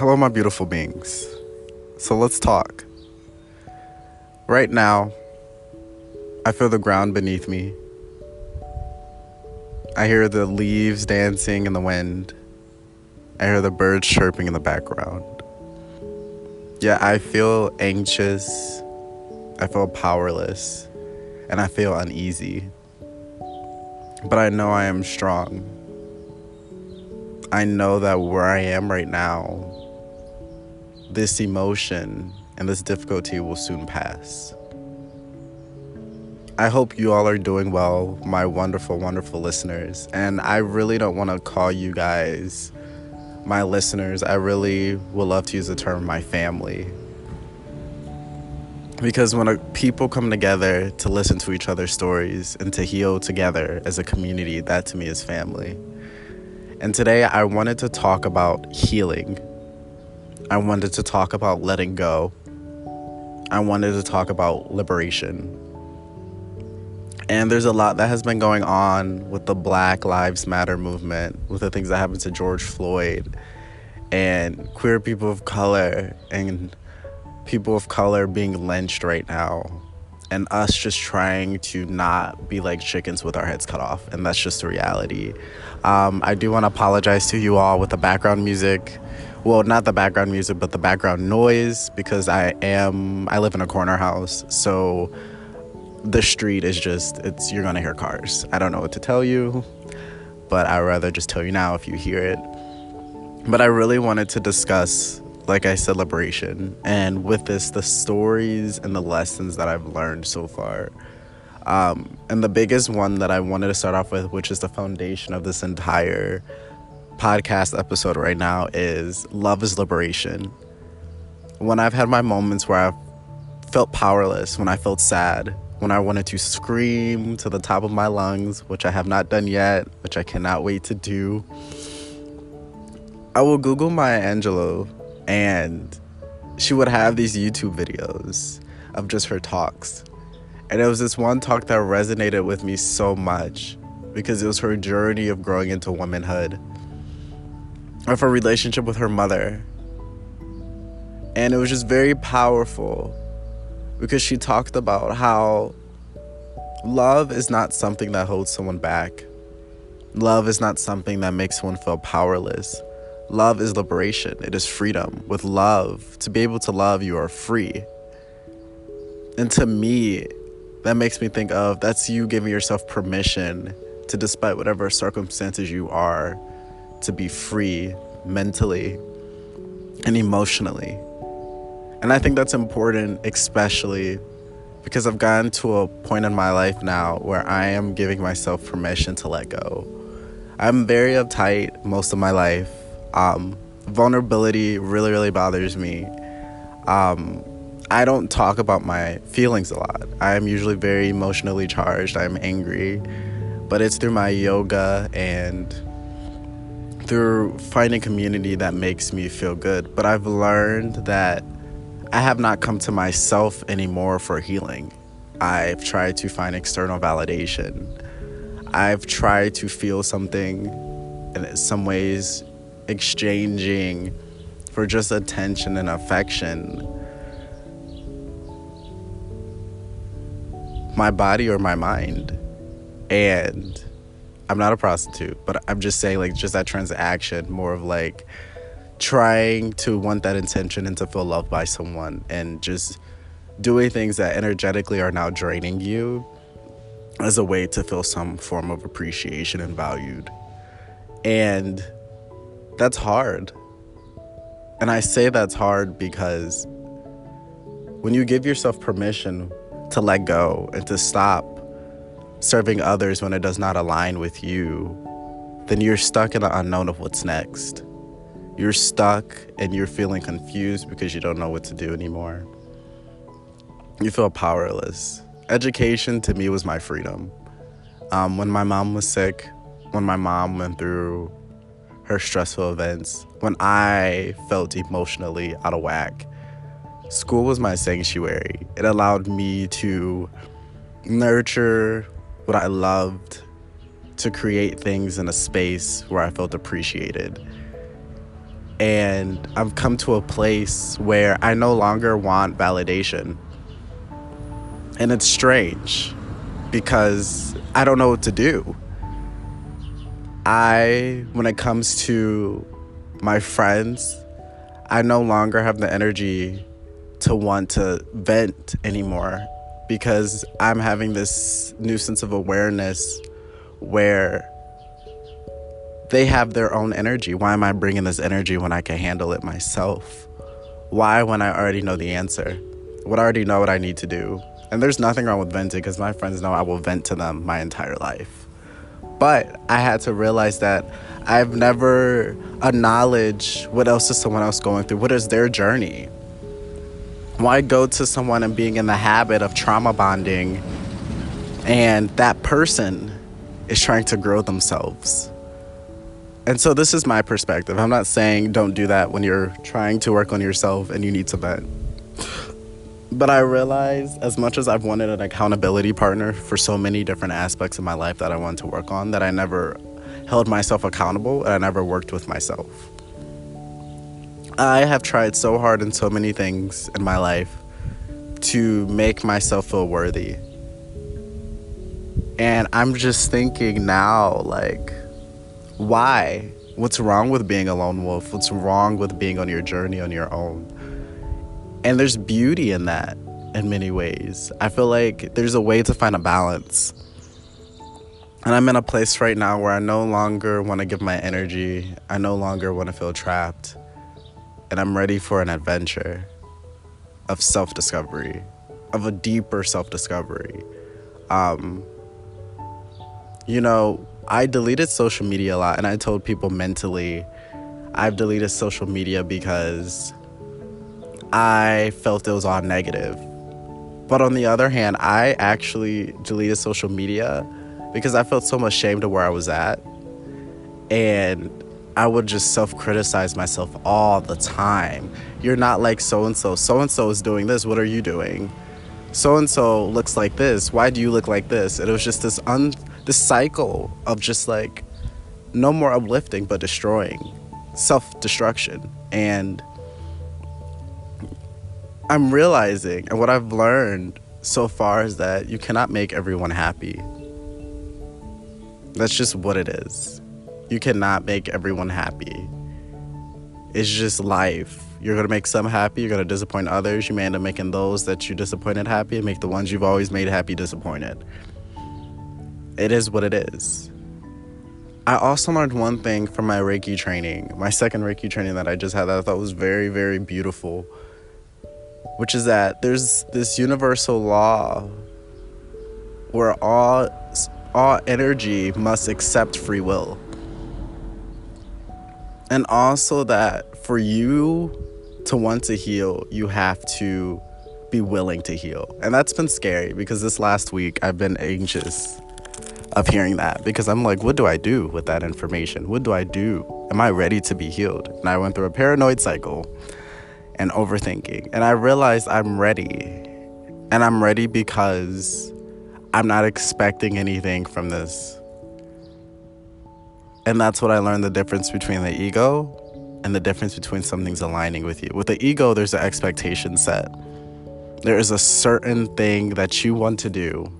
Hello, my beautiful beings. So let's talk. Right now, I feel the ground beneath me. I hear the leaves dancing in the wind. I hear the birds chirping in the background. Yeah, I feel anxious. I feel powerless. And I feel uneasy. But I know I am strong. I know that where I am right now, this emotion and this difficulty will soon pass. I hope you all are doing well, my wonderful, wonderful listeners. And I really don't want to call you guys my listeners. I really would love to use the term my family. Because when people come together to listen to each other's stories and to heal together as a community, that to me is family. And today I wanted to talk about healing. I wanted to talk about letting go. I wanted to talk about liberation. And there's a lot that has been going on with the Black Lives Matter movement, with the things that happened to George Floyd and queer people of color and people of color being lynched right now. And us just trying to not be like chickens with our heads cut off. And that's just the reality. Um, I do want to apologize to you all with the background music. Well, not the background music, but the background noise because I am, I live in a corner house. So the street is just it's you're gonna hear cars. I don't know what to tell you but i'd rather just tell you now if you hear it. But i really wanted to discuss like i said liberation and with this the stories and the lessons that i've learned so far. Um, and the biggest one that i wanted to start off with which is the foundation of this entire podcast episode right now is love is liberation when i've had my moments where i've felt powerless when i felt sad when I wanted to scream to the top of my lungs, which I have not done yet, which I cannot wait to do. I will Google Maya Angelou and she would have these YouTube videos of just her talks. And it was this one talk that resonated with me so much because it was her journey of growing into womanhood, of her relationship with her mother. And it was just very powerful because she talked about how love is not something that holds someone back. Love is not something that makes someone feel powerless. Love is liberation, it is freedom. With love, to be able to love, you are free. And to me, that makes me think of that's you giving yourself permission to, despite whatever circumstances you are, to be free mentally and emotionally. And I think that's important, especially because I've gotten to a point in my life now where I am giving myself permission to let go. I'm very uptight most of my life. Um, vulnerability really, really bothers me. Um, I don't talk about my feelings a lot. I am usually very emotionally charged. I'm angry, but it's through my yoga and through finding community that makes me feel good. But I've learned that I have not come to myself anymore for healing. I've tried to find external validation. I've tried to feel something, and in some ways, exchanging for just attention and affection. My body or my mind. And I'm not a prostitute, but I'm just saying, like, just that transaction, more of like, trying to want that intention and to feel loved by someone and just doing things that energetically are now draining you as a way to feel some form of appreciation and valued. And that's hard. And I say that's hard because when you give yourself permission to let go and to stop serving others when it does not align with you, then you're stuck in the unknown of what's next you're stuck and you're feeling confused because you don't know what to do anymore. You feel powerless. Education to me was my freedom. Um, when my mom was sick, when my mom went through her stressful events, when I felt emotionally out of whack, school was my sanctuary. It allowed me to nurture what I loved, to create things in a space where I felt appreciated And I've come to a place where I no longer want validation. And it's strange because I don't know what to do. I, when it comes to my friends, I no longer have the energy to want to vent anymore because I'm having this new sense of awareness where they have their own energy. Why am I bringing this energy when I can handle it myself? Why when I already know the answer? What I already know what I need to do. And there's nothing wrong with venting because my friends know I will vent to them my entire life. But I had to realize that I've never acknowledged what else is someone else going through. What is their journey? Why go to someone and being in the habit of trauma bonding and that person is trying to grow themselves? And so this is my perspective. I'm not saying don't do that when you're trying to work on yourself and you need to vent. But I realize as much as I've wanted an accountability partner for so many different aspects of my life that I wanted to work on, that I never held myself accountable and I never worked with myself. I have tried so hard in so many things in my life to make myself feel worthy. And I'm just thinking now, like, why? What's wrong with being a lone wolf? What's wrong with being on your journey on your own? And there's beauty in that in many ways. I feel like there's a way to find a balance. And I'm in a place right now where I no longer want to give my energy, I no longer want to feel trapped. And I'm ready for an adventure of self discovery, of a deeper self discovery. Um, you know, I deleted social media a lot, and I told people mentally, I've deleted social media because I felt it was all negative. But on the other hand, I actually deleted social media because I felt so much shame to where I was at. And I would just self criticize myself all the time. You're not like so and so. So and so is doing this. What are you doing? So and so looks like this. Why do you look like this? It was just this un this cycle of just like no more uplifting but destroying, self destruction. And I'm realizing, and what I've learned so far is that you cannot make everyone happy. That's just what it is. You cannot make everyone happy. It's just life. You're gonna make some happy, you're gonna disappoint others. You may end up making those that you disappointed happy and make the ones you've always made happy disappointed it is what it is. I also learned one thing from my Reiki training, my second Reiki training that I just had that I thought was very, very beautiful, which is that there's this universal law where all all energy must accept free will. And also that for you to want to heal, you have to be willing to heal. And that's been scary because this last week I've been anxious of hearing that because I'm like, what do I do with that information? What do I do? Am I ready to be healed? And I went through a paranoid cycle and overthinking. And I realized I'm ready. And I'm ready because I'm not expecting anything from this. And that's what I learned the difference between the ego and the difference between something's aligning with you. With the ego, there's an expectation set. There is a certain thing that you want to do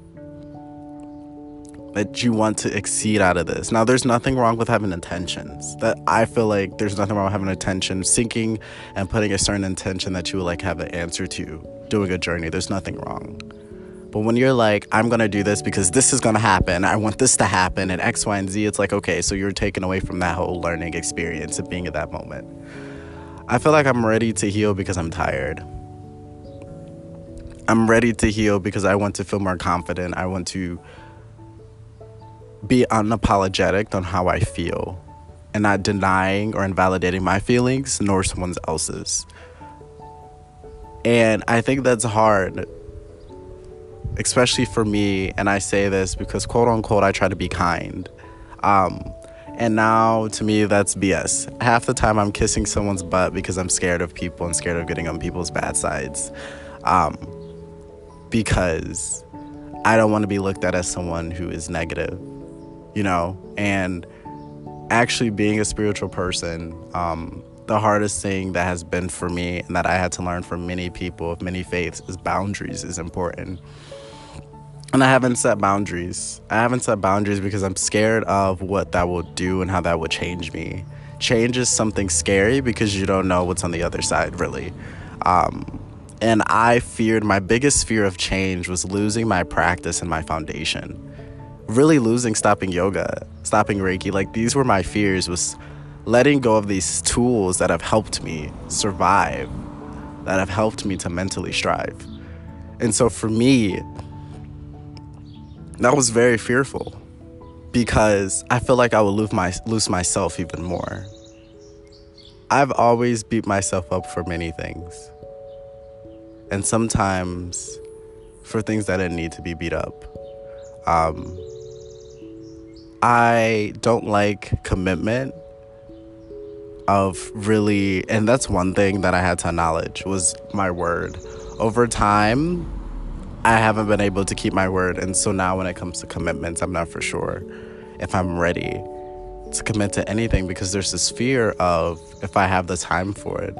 that you want to exceed out of this. Now, there's nothing wrong with having intentions. That I feel like there's nothing wrong with having intention, sinking and putting a certain intention that you would like have an answer to, doing a journey. There's nothing wrong. But when you're like, I'm gonna do this because this is gonna happen, I want this to happen, and X, Y, and Z, it's like, okay, so you're taken away from that whole learning experience of being at that moment. I feel like I'm ready to heal because I'm tired. I'm ready to heal because I want to feel more confident. I want to be unapologetic on how I feel and not denying or invalidating my feelings nor someone else's. And I think that's hard, especially for me. And I say this because, quote unquote, I try to be kind. Um, and now to me, that's BS. Half the time, I'm kissing someone's butt because I'm scared of people and scared of getting on people's bad sides. Um, because I don't want to be looked at as someone who is negative you know, and actually being a spiritual person, um, the hardest thing that has been for me and that I had to learn from many people of many faiths is boundaries is important. And I haven't set boundaries. I haven't set boundaries because I'm scared of what that will do and how that will change me. Change is something scary because you don't know what's on the other side, really. Um, and I feared my biggest fear of change was losing my practice and my foundation. Really losing stopping yoga, stopping Reiki. Like these were my fears was letting go of these tools that have helped me survive, that have helped me to mentally strive. And so for me, that was very fearful because I feel like I would lose, my, lose myself even more. I've always beat myself up for many things. And sometimes for things that didn't need to be beat up. Um, I don't like commitment of really and that's one thing that I had to acknowledge was my word. Over time, I haven't been able to keep my word and so now when it comes to commitments, I'm not for sure if I'm ready to commit to anything because there's this fear of if I have the time for it.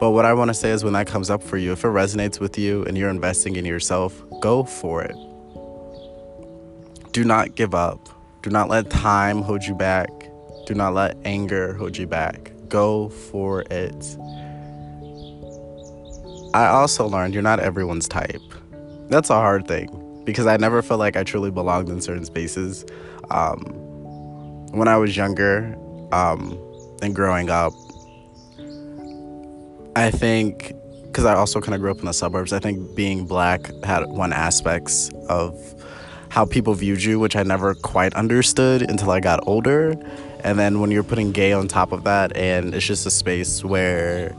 But what I want to say is when that comes up for you, if it resonates with you and you're investing in yourself, go for it. Do not give up. Do not let time hold you back. Do not let anger hold you back go for it. I also learned you're not everyone's type. That's a hard thing because I never felt like I truly belonged in certain spaces. Um, when I was younger um, and growing up, I think because I also kind of grew up in the suburbs, I think being black had one aspects of how people viewed you, which I never quite understood until I got older. And then when you're putting gay on top of that, and it's just a space where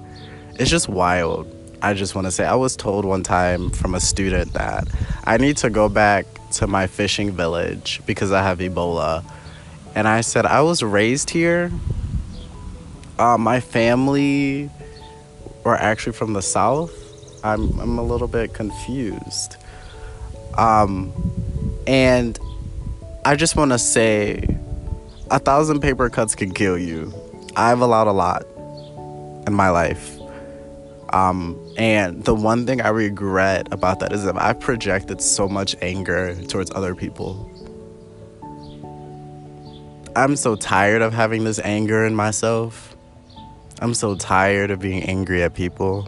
it's just wild. I just want to say, I was told one time from a student that I need to go back to my fishing village because I have Ebola. And I said, I was raised here. Uh, my family were actually from the South. I'm, I'm a little bit confused. Um, and I just want to say a thousand paper cuts can kill you. I've allowed a lot in my life. Um, and the one thing I regret about that is that I've projected so much anger towards other people. I'm so tired of having this anger in myself. I'm so tired of being angry at people.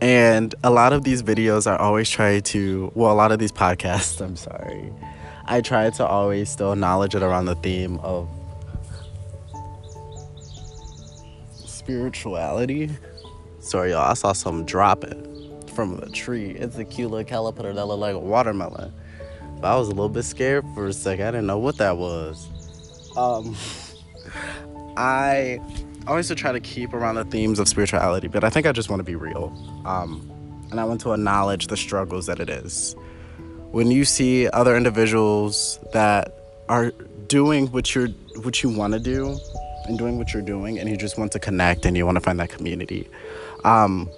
And a lot of these videos are always try to, well, a lot of these podcasts, I'm sorry, I try to always still acknowledge it around the theme of spirituality. Sorry, y'all, I saw some dropping from the tree. It's a cute little caterpillar that looked like a watermelon. But I was a little bit scared for a second. I didn't know what that was. Um, I always try to keep around the themes of spirituality, but I think I just want to be real. Um, and I want to acknowledge the struggles that it is when you see other individuals that are doing what you're what you want to do and doing what you're doing and you just want to connect and you want to find that community. Um,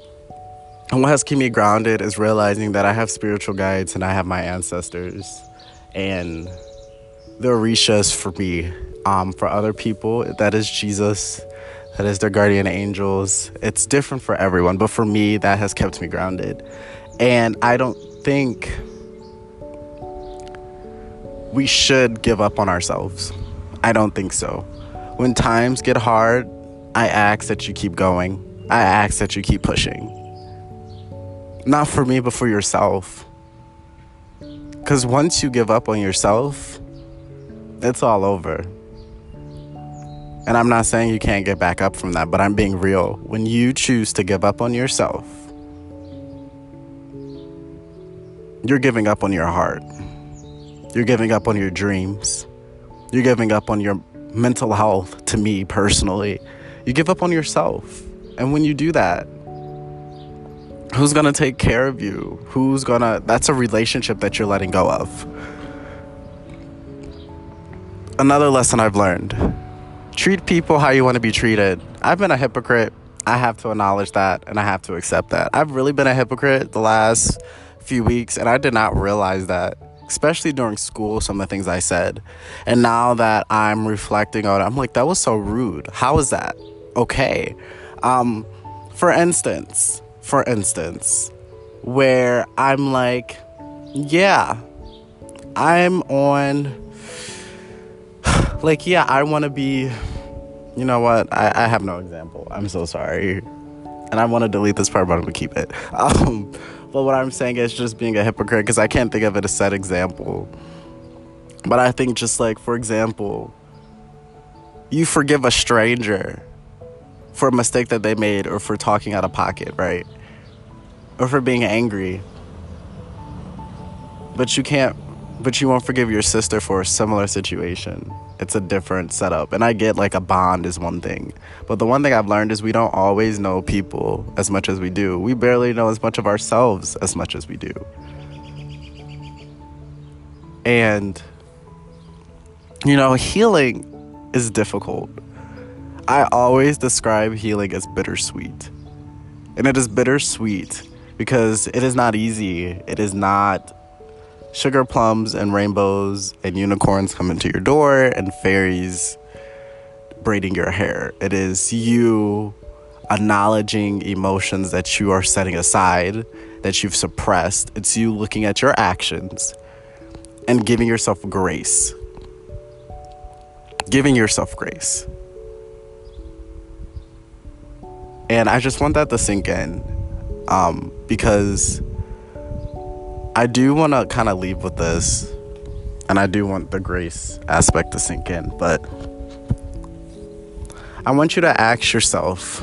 and what has kept me grounded is realizing that i have spiritual guides and i have my ancestors. And the orishas for me um, for other people. That is jesus. That is their guardian angels. It's different for everyone but for me that has kept me grounded. And i don't think we should give up on ourselves. I don't think so. When times get hard, I ask that you keep going. I ask that you keep pushing. Not for me, but for yourself. Because once you give up on yourself, it's all over. And I'm not saying you can't get back up from that, but I'm being real. When you choose to give up on yourself, you're giving up on your heart. You're giving up on your dreams. You're giving up on your mental health, to me personally. You give up on yourself. And when you do that, who's gonna take care of you? Who's gonna, that's a relationship that you're letting go of. Another lesson I've learned treat people how you wanna be treated. I've been a hypocrite. I have to acknowledge that and I have to accept that. I've really been a hypocrite the last few weeks and I did not realize that especially during school, some of the things I said. And now that I'm reflecting on it, I'm like, that was so rude. How is that okay? Um, for instance, for instance, where I'm like, yeah, I'm on, like, yeah, I want to be, you know what? I, I have no example. I'm so sorry. And I want to delete this part, but I'm going to keep it. Um, but what I'm saying is just being a hypocrite because I can't think of it a set example. But I think just like, for example, you forgive a stranger for a mistake that they made or for talking out of pocket, right? Or for being angry. But you can't, but you won't forgive your sister for a similar situation it's a different setup. And I get like a bond is one thing. But the one thing I've learned is we don't always know people as much as we do. We barely know as much of ourselves as much as we do. And, you know, healing is difficult. I always describe healing as bittersweet. And it is bittersweet because it is not easy. It is not sugar plums and rainbows and unicorns coming to your door and fairies braiding your hair. It is you acknowledging emotions that you are setting aside, that you've suppressed. It's you looking at your actions and giving yourself grace. Giving yourself grace. And I just want that to sink in um, because I do want to kind of leave with this, and I do want the grace aspect to sink in, but I want you to ask yourself,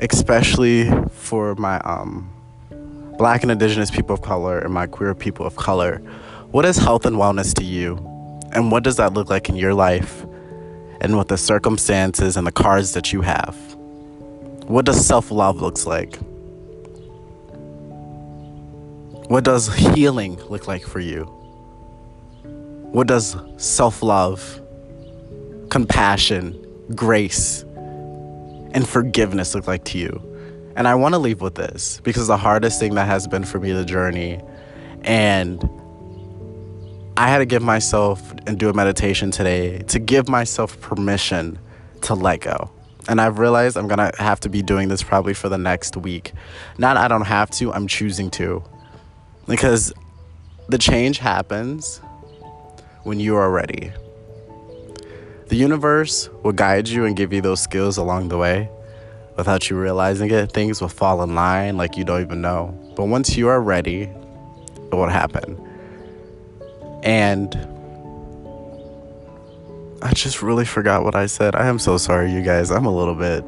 especially for my um, black and indigenous people of color and my queer people of color, what is health and wellness to you? And what does that look like in your life and with the circumstances and the cards that you have? What does self love looks like? What does healing look like for you? What does self love, compassion, grace, and forgiveness look like to you? And I want to leave with this because the hardest thing that has been for me the journey, and I had to give myself and do a meditation today to give myself permission to let go. And I've realized I'm gonna have to be doing this probably for the next week. Not I don't have to, I'm choosing to because the change happens when you are ready. The universe will guide you and give you those skills along the way. Without you realizing it, things will fall in line like you don't even know. But once you are ready, it will happen. And I just really forgot what I said. I am so sorry, you guys. I'm a little bit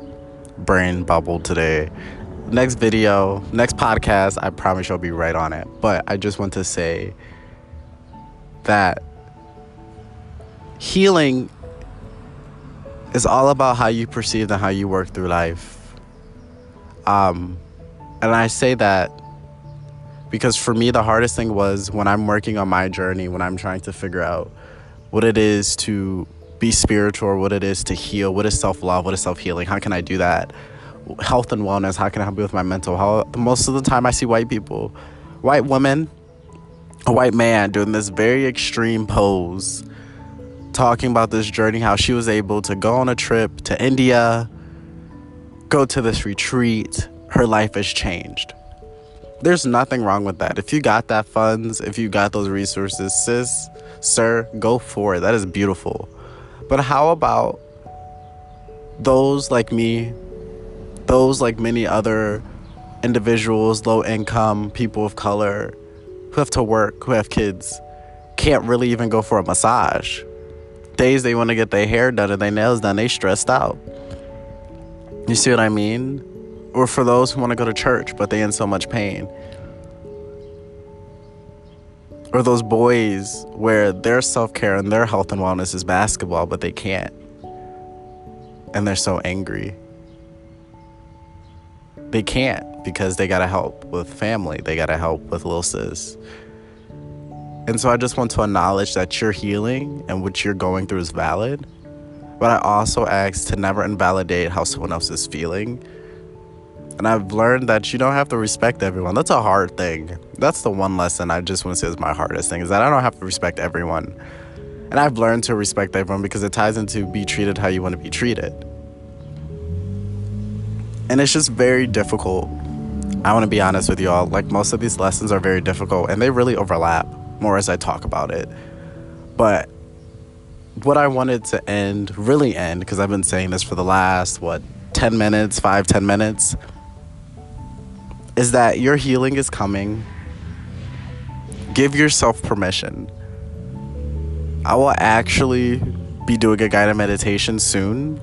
brain bubbled today next video, next podcast, I promise you'll be right on it. But I just want to say that healing is all about how you perceive and how you work through life. Um, and I say that because for me, the hardest thing was when I'm working on my journey, when I'm trying to figure out what it is to be spiritual, what it is to heal, what is self love, what is self healing, how can I do that? Health and wellness. How can I help you with my mental health? Most of the time, I see white people, white women, a white man doing this very extreme pose, talking about this journey, how she was able to go on a trip to India, go to this retreat. Her life has changed. There's nothing wrong with that. If you got that funds, if you got those resources, sis, sir, go for it. That is beautiful. But how about those like me those, like many other individuals, low income, people of color, who have to work, who have kids, can't really even go for a massage. Days they want to get their hair done and their nails done, they stressed out. You see what I mean? Or for those who want to go to church, but they in so much pain. Or those boys where their self care and their health and wellness is basketball, but they can't. And they're so angry they can't because they gotta help with family. They gotta help with little sis. And so I just want to acknowledge that your healing and what you're going through is valid. But I also ask to never invalidate how someone else is feeling. And I've learned that you don't have to respect everyone. That's a hard thing. That's the one lesson I just want to say is my hardest thing is that I don't have to respect everyone. And I've learned to respect everyone because it ties into be treated how you want to be treated. And it's just very difficult. I want to be honest with y'all. Like, most of these lessons are very difficult and they really overlap more as I talk about it. But what I wanted to end, really end, because I've been saying this for the last, what, 10 minutes, five, 10 minutes, is that your healing is coming. Give yourself permission. I will actually be doing a guided meditation soon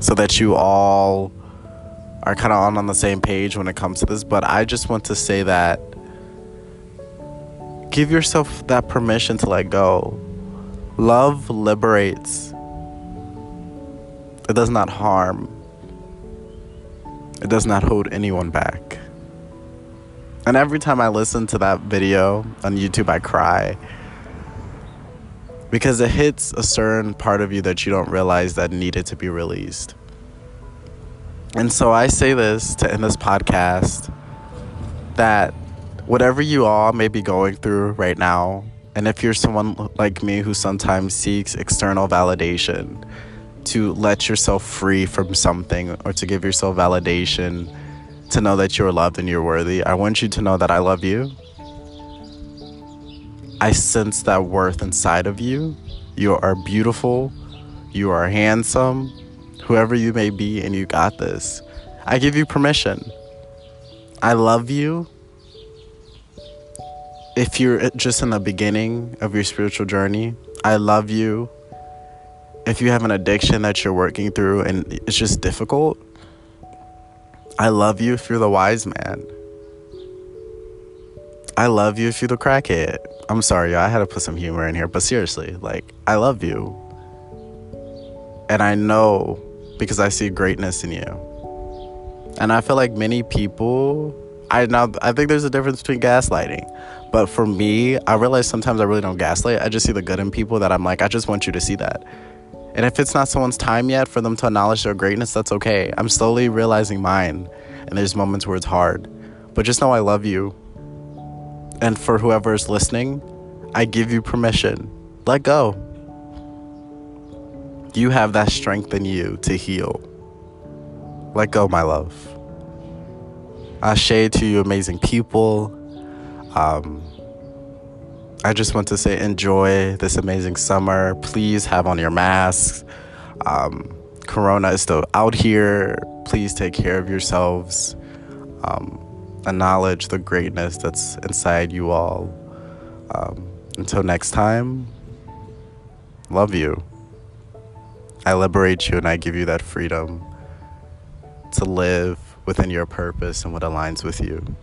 so that you all are kind of on, on the same page when it comes to this. But I just want to say that give yourself that permission to let go. Love liberates, it does not harm, it does not hold anyone back. And every time I listen to that video on YouTube, I cry because it hits a certain part of you that you don't realize that needed to be released. And so I say this to end this podcast that whatever you all may be going through right now, and if you're someone like me who sometimes seeks external validation to let yourself free from something or to give yourself validation to know that you're loved and you're worthy, I want you to know that I love you. I sense that worth inside of you. You are beautiful. You are handsome. Whoever you may be, and you got this. I give you permission. I love you if you're just in the beginning of your spiritual journey, I love you. If you have an addiction that you're working through and it's just difficult, I love you if you're the wise man. I love you if you're the crackhead. I'm sorry, I had to put some humor in here, but seriously, like, I love you. And I know because I see greatness in you. And I feel like many people I now I think there's a difference between gaslighting. But for me, I realize sometimes I really don't gaslight. I just see the good in people that I'm like, I just want you to see that. And if it's not someone's time yet for them to acknowledge their greatness, that's okay. I'm slowly realizing mine. And there's moments where it's hard. But just know I love you. And for whoever is listening, I give you permission. Let go. You have that strength in you to heal. Let go, my love. I Ashe to you, amazing people. Um, I just want to say enjoy this amazing summer. Please have on your masks. Um, corona is still out here. Please take care of yourselves. Um, acknowledge the greatness that's inside you all. Um, until next time, love you. I liberate you and I give you that freedom to live within your purpose and what aligns with you.